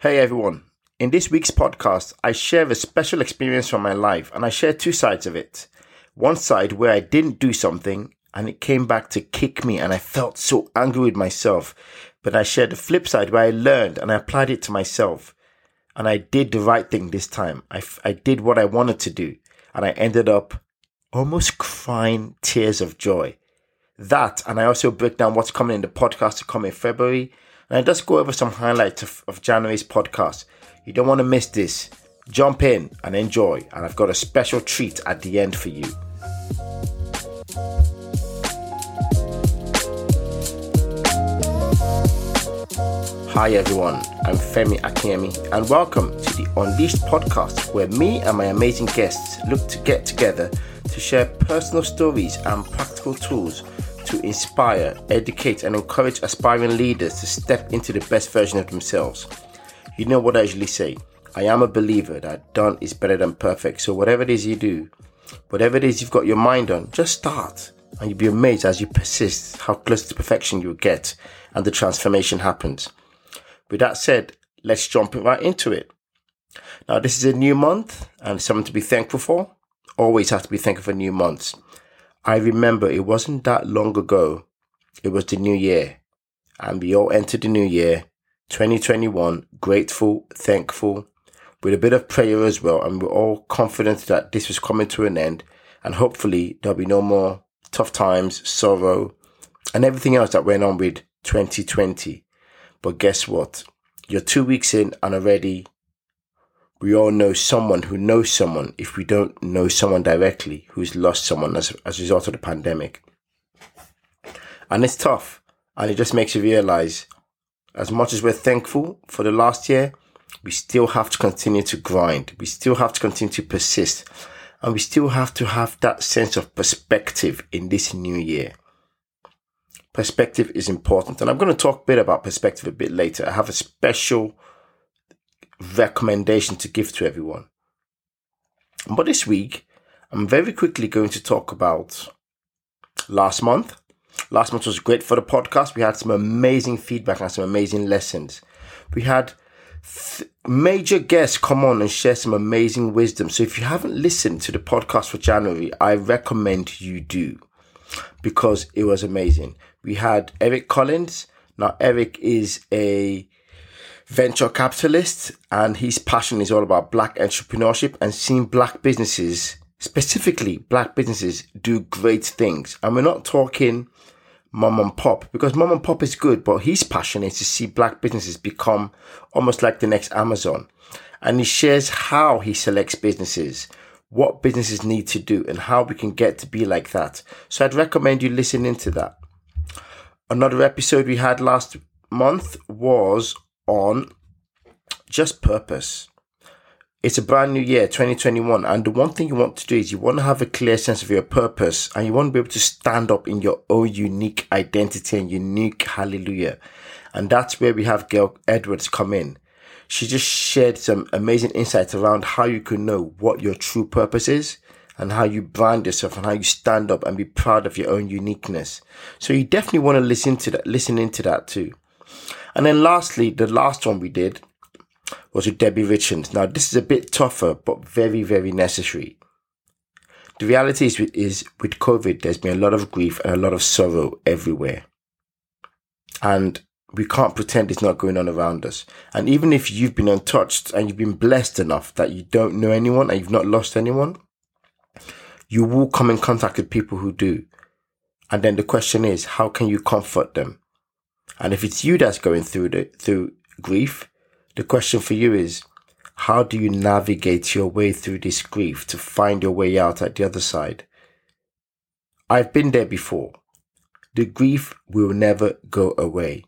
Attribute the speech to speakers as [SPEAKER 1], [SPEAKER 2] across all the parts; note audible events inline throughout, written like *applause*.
[SPEAKER 1] Hey everyone. In this week's podcast, I share a special experience from my life and I share two sides of it. One side where I didn't do something and it came back to kick me and I felt so angry with myself. But I shared the flip side where I learned and I applied it to myself. And I did the right thing this time. I, I did what I wanted to do and I ended up almost crying tears of joy. That, and I also break down what's coming in the podcast to come in February and just go over some highlights of, of January's podcast. You don't want to miss this. Jump in and enjoy, and I've got a special treat at the end for you. Hi everyone, I'm Femi Akinyemi, and welcome to the Unleashed podcast, where me and my amazing guests look to get together to share personal stories and practical tools to inspire, educate, and encourage aspiring leaders to step into the best version of themselves. You know what I usually say I am a believer that done is better than perfect. So, whatever it is you do, whatever it is you've got your mind on, just start. And you'll be amazed as you persist how close to perfection you'll get and the transformation happens. With that said, let's jump right into it. Now, this is a new month and something to be thankful for. Always have to be thankful for new months. I remember it wasn't that long ago. It was the new year. And we all entered the new year, 2021, grateful, thankful, with a bit of prayer as well. And we're all confident that this was coming to an end. And hopefully there'll be no more tough times, sorrow, and everything else that went on with 2020. But guess what? You're two weeks in and already we all know someone who knows someone if we don't know someone directly who's lost someone as, as a result of the pandemic. And it's tough. And it just makes you realize as much as we're thankful for the last year, we still have to continue to grind. We still have to continue to persist. And we still have to have that sense of perspective in this new year. Perspective is important. And I'm going to talk a bit about perspective a bit later. I have a special recommendation to give to everyone. But this week, I'm very quickly going to talk about last month. Last month was great for the podcast. We had some amazing feedback and some amazing lessons. We had th- major guests come on and share some amazing wisdom. So if you haven't listened to the podcast for January, I recommend you do because it was amazing. We had Eric Collins. Now, Eric is a venture capitalist and his passion is all about black entrepreneurship and seeing black businesses, specifically black businesses, do great things. And we're not talking mom and pop because mom and pop is good, but his passion is to see black businesses become almost like the next Amazon. And he shares how he selects businesses, what businesses need to do, and how we can get to be like that. So I'd recommend you listening to that. Another episode we had last month was on just purpose. It's a brand new year, 2021, and the one thing you want to do is you want to have a clear sense of your purpose and you want to be able to stand up in your own unique identity and unique hallelujah. And that's where we have Gail Edwards come in. She just shared some amazing insights around how you can know what your true purpose is and how you brand yourself and how you stand up and be proud of your own uniqueness. So you definitely want to listen to that, listen into that too. And then lastly, the last one we did was with Debbie Richards. Now, this is a bit tougher, but very, very necessary. The reality is, is with COVID, there's been a lot of grief and a lot of sorrow everywhere. And we can't pretend it's not going on around us. And even if you've been untouched and you've been blessed enough that you don't know anyone and you've not lost anyone, you will come in contact with people who do. And then the question is, how can you comfort them? And if it's you that's going through the, through grief, the question for you is, how do you navigate your way through this grief to find your way out at the other side? I've been there before. The grief will never go away,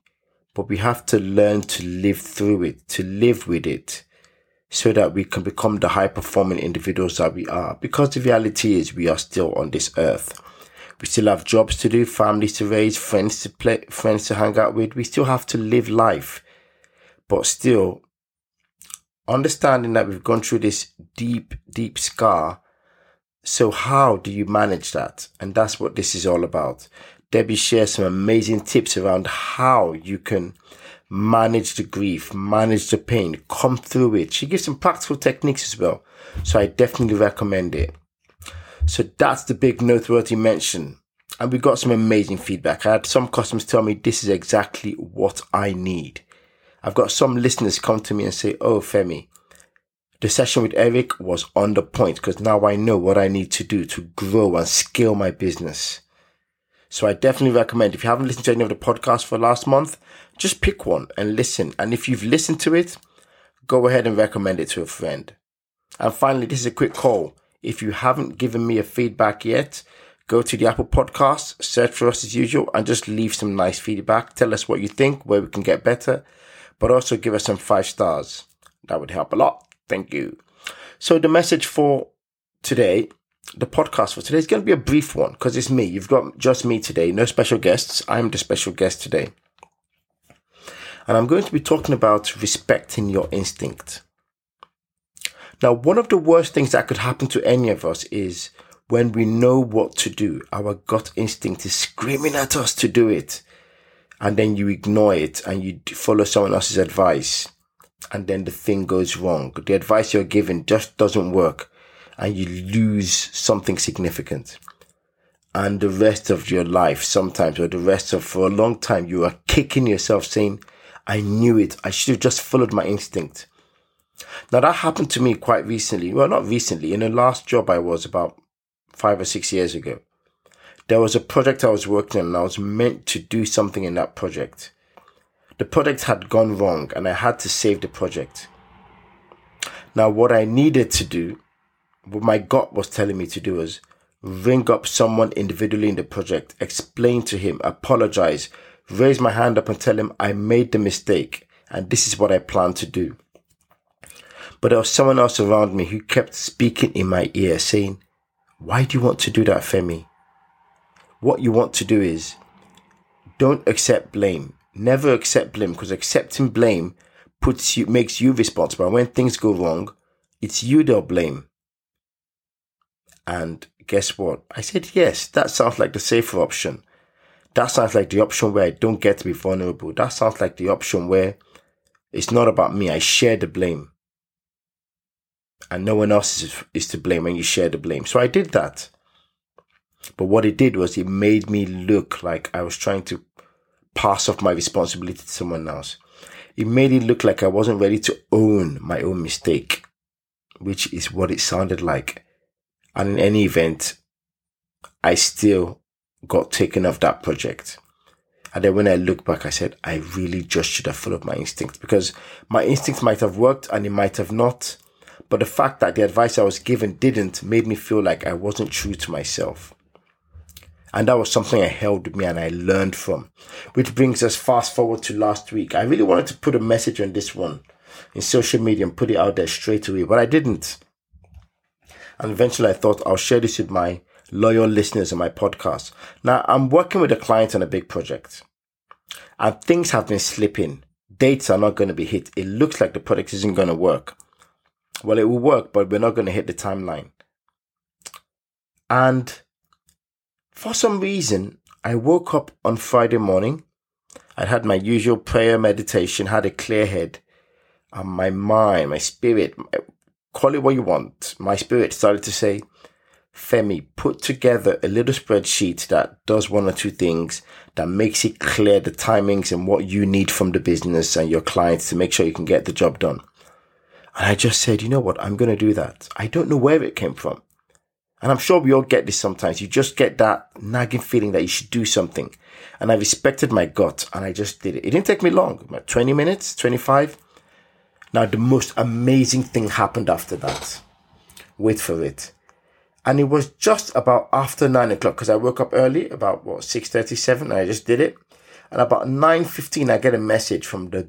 [SPEAKER 1] but we have to learn to live through it, to live with it, so that we can become the high performing individuals that we are. Because the reality is we are still on this earth. We still have jobs to do, families to raise, friends to play, friends to hang out with. We still have to live life. But still, understanding that we've gone through this deep, deep scar. So how do you manage that? And that's what this is all about. Debbie shares some amazing tips around how you can manage the grief, manage the pain, come through it. She gives some practical techniques as well. So I definitely recommend it. So that's the big noteworthy mention. And we got some amazing feedback. I had some customers tell me this is exactly what I need. I've got some listeners come to me and say, Oh, Femi, the session with Eric was on the point because now I know what I need to do to grow and scale my business. So I definitely recommend if you haven't listened to any of the podcasts for last month, just pick one and listen. And if you've listened to it, go ahead and recommend it to a friend. And finally, this is a quick call. If you haven't given me a feedback yet, go to the Apple Podcast, search for us as usual, and just leave some nice feedback. Tell us what you think, where we can get better, but also give us some five stars. That would help a lot. Thank you. So the message for today, the podcast for today is going to be a brief one because it's me. You've got just me today, no special guests. I'm the special guest today. And I'm going to be talking about respecting your instinct. Now, one of the worst things that could happen to any of us is when we know what to do, our gut instinct is screaming at us to do it. And then you ignore it and you follow someone else's advice and then the thing goes wrong. The advice you're given just doesn't work and you lose something significant. And the rest of your life, sometimes, or the rest of for a long time, you are kicking yourself saying, I knew it. I should have just followed my instinct. Now that happened to me quite recently. Well, not recently. In the last job I was about five or six years ago, there was a project I was working on and I was meant to do something in that project. The project had gone wrong and I had to save the project. Now, what I needed to do, what my gut was telling me to do was ring up someone individually in the project, explain to him, apologize, raise my hand up and tell him I made the mistake and this is what I plan to do. But there was someone else around me who kept speaking in my ear saying, why do you want to do that, Femi? What you want to do is don't accept blame. Never accept blame because accepting blame puts you, makes you responsible. When things go wrong, it's you they'll blame. And guess what? I said, yes, that sounds like the safer option. That sounds like the option where I don't get to be vulnerable. That sounds like the option where it's not about me. I share the blame. And no one else is, is to blame when you share the blame. So I did that. But what it did was it made me look like I was trying to pass off my responsibility to someone else. It made it look like I wasn't ready to own my own mistake, which is what it sounded like. And in any event, I still got taken off that project. And then when I look back, I said, I really just should have followed my instinct because my instinct might have worked and it might have not. But the fact that the advice I was given didn't made me feel like I wasn't true to myself. And that was something I held with me and I learned from. Which brings us fast forward to last week. I really wanted to put a message on this one in social media and put it out there straight away, but I didn't. And eventually I thought I'll share this with my loyal listeners on my podcast. Now I'm working with a client on a big project and things have been slipping. Dates are not going to be hit. It looks like the product isn't going to work. Well, it will work, but we're not going to hit the timeline. And for some reason, I woke up on Friday morning. I had my usual prayer meditation, had a clear head, and my mind, my spirit, call it what you want. My spirit started to say, Femi, put together a little spreadsheet that does one or two things that makes it clear the timings and what you need from the business and your clients to make sure you can get the job done. And I just said, you know what? I'm going to do that. I don't know where it came from. And I'm sure we all get this sometimes. You just get that nagging feeling that you should do something. And I respected my gut and I just did it. It didn't take me long, about 20 minutes, 25. Now, the most amazing thing happened after that. Wait for it. And it was just about after nine o'clock because I woke up early, about what, 6.37 and I just did it. And about 9.15, I get a message from the,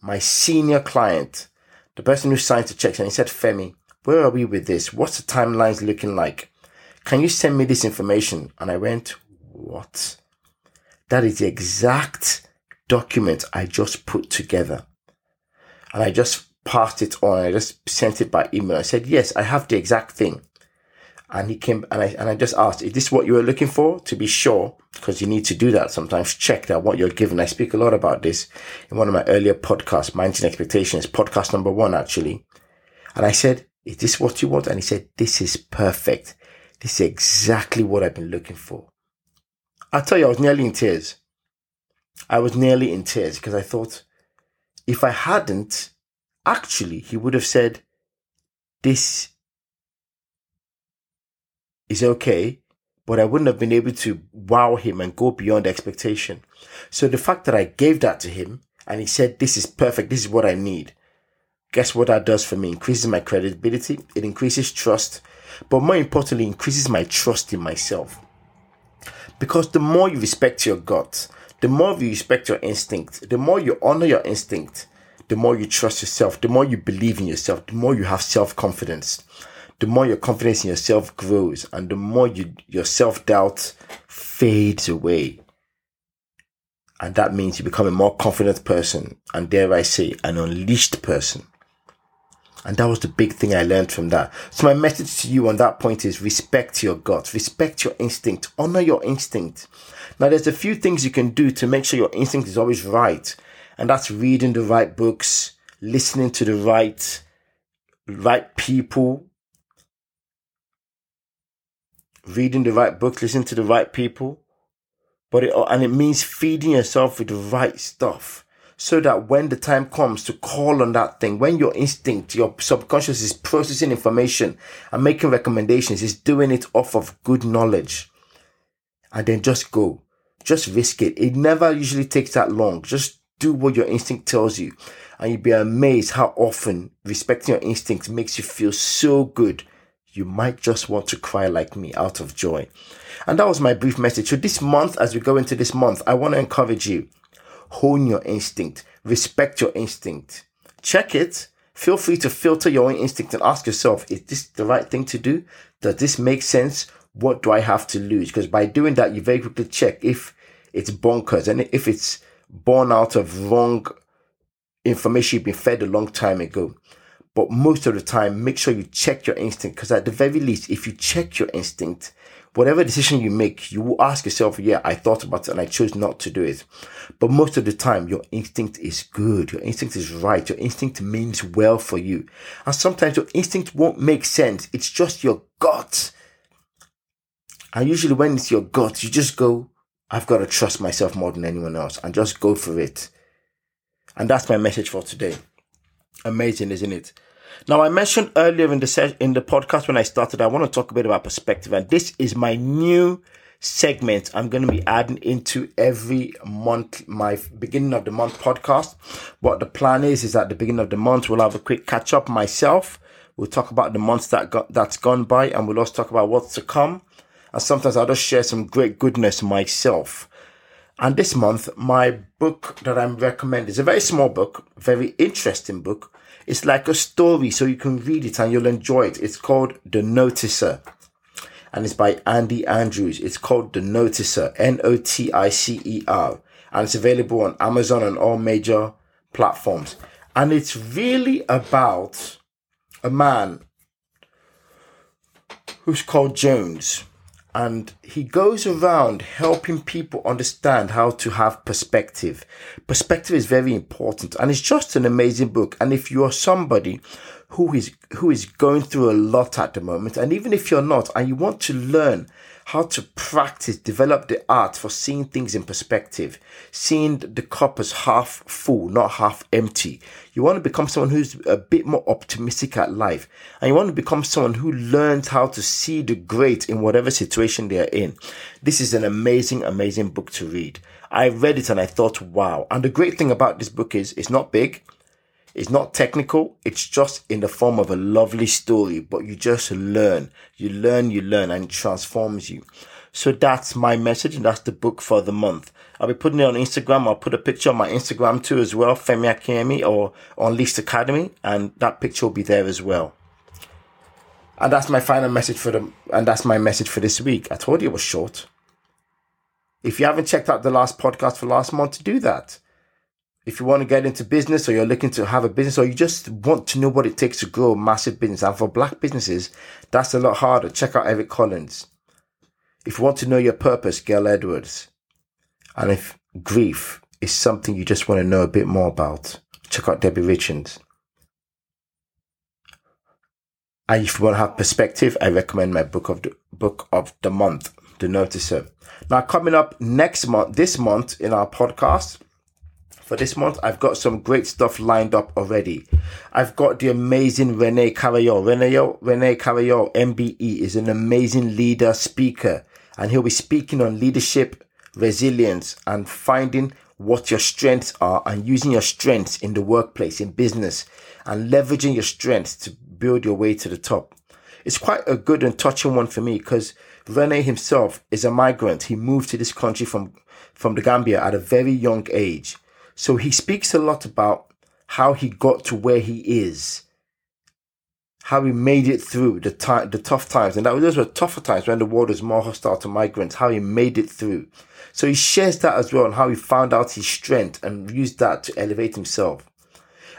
[SPEAKER 1] my senior client, the person who signed the checks and he said, Femi, where are we with this? What's the timelines looking like? Can you send me this information? And I went, what? That is the exact document I just put together. And I just passed it on. I just sent it by email. I said, yes, I have the exact thing. And he came and I and I just asked, is this what you were looking for? To be sure, because you need to do that sometimes. Check that what you're given. I speak a lot about this in one of my earlier podcasts, Managing Expectations, podcast number one, actually. And I said, is this what you want? And he said, this is perfect. This is exactly what I've been looking for. I tell you, I was nearly in tears. I was nearly in tears because I thought if I hadn't, actually, he would have said, this is okay, but I wouldn't have been able to wow him and go beyond expectation. So the fact that I gave that to him and he said, this is perfect. This is what I need. Guess what that does for me? Increases my credibility. It increases trust, but more importantly, increases my trust in myself. Because the more you respect your gut, the more you respect your instinct, the more you honor your instinct, the more you trust yourself, the more you believe in yourself, the more you have self confidence the more your confidence in yourself grows and the more you, your self doubt fades away. And that means you become a more confident person and dare I say, an unleashed person. And that was the big thing I learned from that. So my message to you on that point is respect your gut, respect your instinct, honor your instinct. Now there's a few things you can do to make sure your instinct is always right. And that's reading the right books, listening to the right, right people, reading the right books, listening to the right people. But it, and it means feeding yourself with the right stuff so that when the time comes to call on that thing, when your instinct, your subconscious is processing information and making recommendations, is doing it off of good knowledge. And then just go. Just risk it. It never usually takes that long. Just do what your instinct tells you. And you'd be amazed how often respecting your instinct makes you feel so good you might just want to cry like me out of joy. And that was my brief message. So this month, as we go into this month, I want to encourage you. Hone your instinct. Respect your instinct. Check it. Feel free to filter your own instinct and ask yourself, is this the right thing to do? Does this make sense? What do I have to lose? Because by doing that, you very quickly check if it's bonkers and if it's born out of wrong information you've been fed a long time ago. But most of the time, make sure you check your instinct because at the very least, if you check your instinct, whatever decision you make, you will ask yourself, yeah, I thought about it and I chose not to do it. But most of the time, your instinct is good. Your instinct is right. Your instinct means well for you. And sometimes your instinct won't make sense. It's just your gut. And usually when it's your gut, you just go, I've got to trust myself more than anyone else and just go for it. And that's my message for today. Amazing, isn't it? Now, I mentioned earlier in the se- in the podcast when I started, I want to talk a bit about perspective, and this is my new segment I'm going to be adding into every month, my beginning of the month podcast. What the plan is is at the beginning of the month we'll have a quick catch up myself. We'll talk about the months that got that's gone by, and we'll also talk about what's to come. And sometimes I'll just share some great goodness myself. And this month, my book that I'm recommending is a very small book, very interesting book it's like a story, so you can read it and you'll enjoy it. It's called The Noticer. And it's by Andy Andrews. It's called The Noticer, N O T I C E R. And it's available on Amazon and all major platforms. And it's really about a man who's called Jones and he goes around helping people understand how to have perspective. Perspective is very important and it's just an amazing book. And if you are somebody who is, who is going through a lot at the moment, and even if you're not, and you want to learn how to practice, develop the art for seeing things in perspective, seeing the cup as half full, not half empty. You want to become someone who's a bit more optimistic at life. And you want to become someone who learns how to see the great in whatever situation they are in. This is an amazing, amazing book to read. I read it and I thought, wow. And the great thing about this book is it's not big. It's not technical. It's just in the form of a lovely story, but you just learn, you learn, you learn and it transforms you. So that's my message and that's the book for the month. I'll be putting it on Instagram. I'll put a picture on my Instagram too as well, Femi Akinyemi or Unleashed Academy and that picture will be there as well. And that's my final message for them. And that's my message for this week. I told you it was short. If you haven't checked out the last podcast for last month, do that if you want to get into business or you're looking to have a business or you just want to know what it takes to grow a massive business. And for black businesses, that's a lot harder. Check out Eric Collins. If you want to know your purpose, Gail Edwards. And if grief is something you just want to know a bit more about, check out Debbie Richards. And if you want to have perspective, I recommend my book of the book of the month, The Noticer. Now, coming up next month, this month in our podcast, for this month, I've got some great stuff lined up already. I've got the amazing Rene Carayol. Rene, Rene Carayol, MBE, is an amazing leader, speaker, and he'll be speaking on leadership, resilience, and finding what your strengths are and using your strengths in the workplace, in business, and leveraging your strengths to build your way to the top. It's quite a good and touching one for me because Rene himself is a migrant. He moved to this country from, from the Gambia at a very young age. So he speaks a lot about how he got to where he is, how he made it through the time, the tough times, and that those were tougher times when the world was more hostile to migrants. How he made it through. So he shares that as well, and how he found out his strength and used that to elevate himself.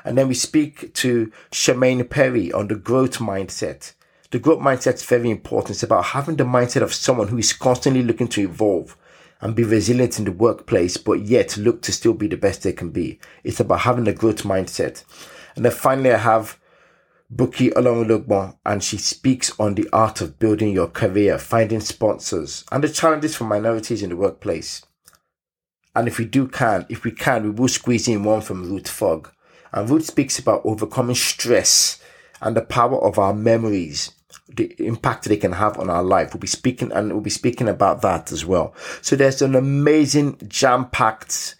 [SPEAKER 1] And then we speak to Shemaine Perry on the growth mindset. The growth mindset is very important. It's about having the mindset of someone who is constantly looking to evolve and be resilient in the workplace, but yet look to still be the best they can be. It's about having a growth mindset. And then finally, I have Buki Olorunlogbo, and she speaks on the art of building your career, finding sponsors, and the challenges for minorities in the workplace. And if we do can, if we can, we will squeeze in one from Ruth Fogg. And Ruth speaks about overcoming stress and the power of our memories the impact they can have on our life. We'll be speaking and we'll be speaking about that as well. So there's an amazing jam packed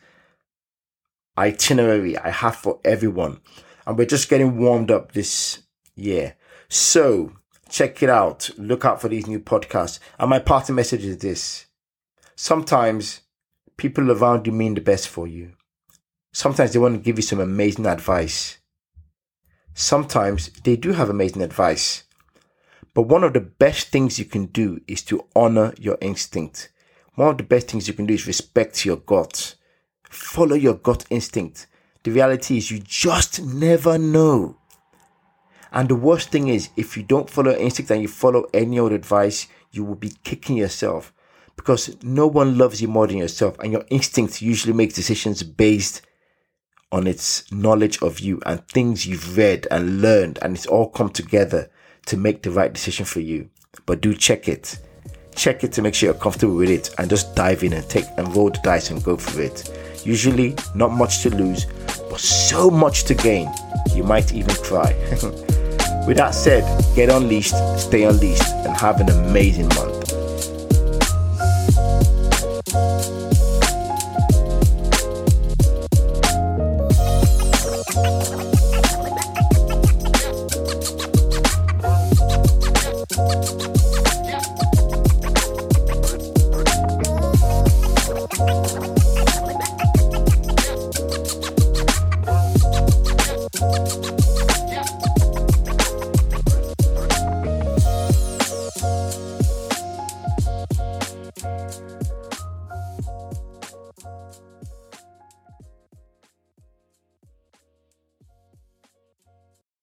[SPEAKER 1] itinerary I have for everyone. And we're just getting warmed up this year. So check it out. Look out for these new podcasts. And my parting message is this. Sometimes people around you mean the best for you. Sometimes they want to give you some amazing advice. Sometimes they do have amazing advice. But one of the best things you can do is to honor your instinct. One of the best things you can do is respect your gut. Follow your gut instinct. The reality is you just never know. And the worst thing is, if you don't follow instinct and you follow any other advice, you will be kicking yourself because no one loves you more than yourself. And your instinct usually makes decisions based on its knowledge of you and things you've read and learned, and it's all come together to make the right decision for you. But do check it. Check it to make sure you're comfortable with it and just dive in and take and roll the dice and go for it. Usually, not much to lose, but so much to gain. You might even cry. *laughs* with that said, get unleashed, stay unleashed, and have an amazing month.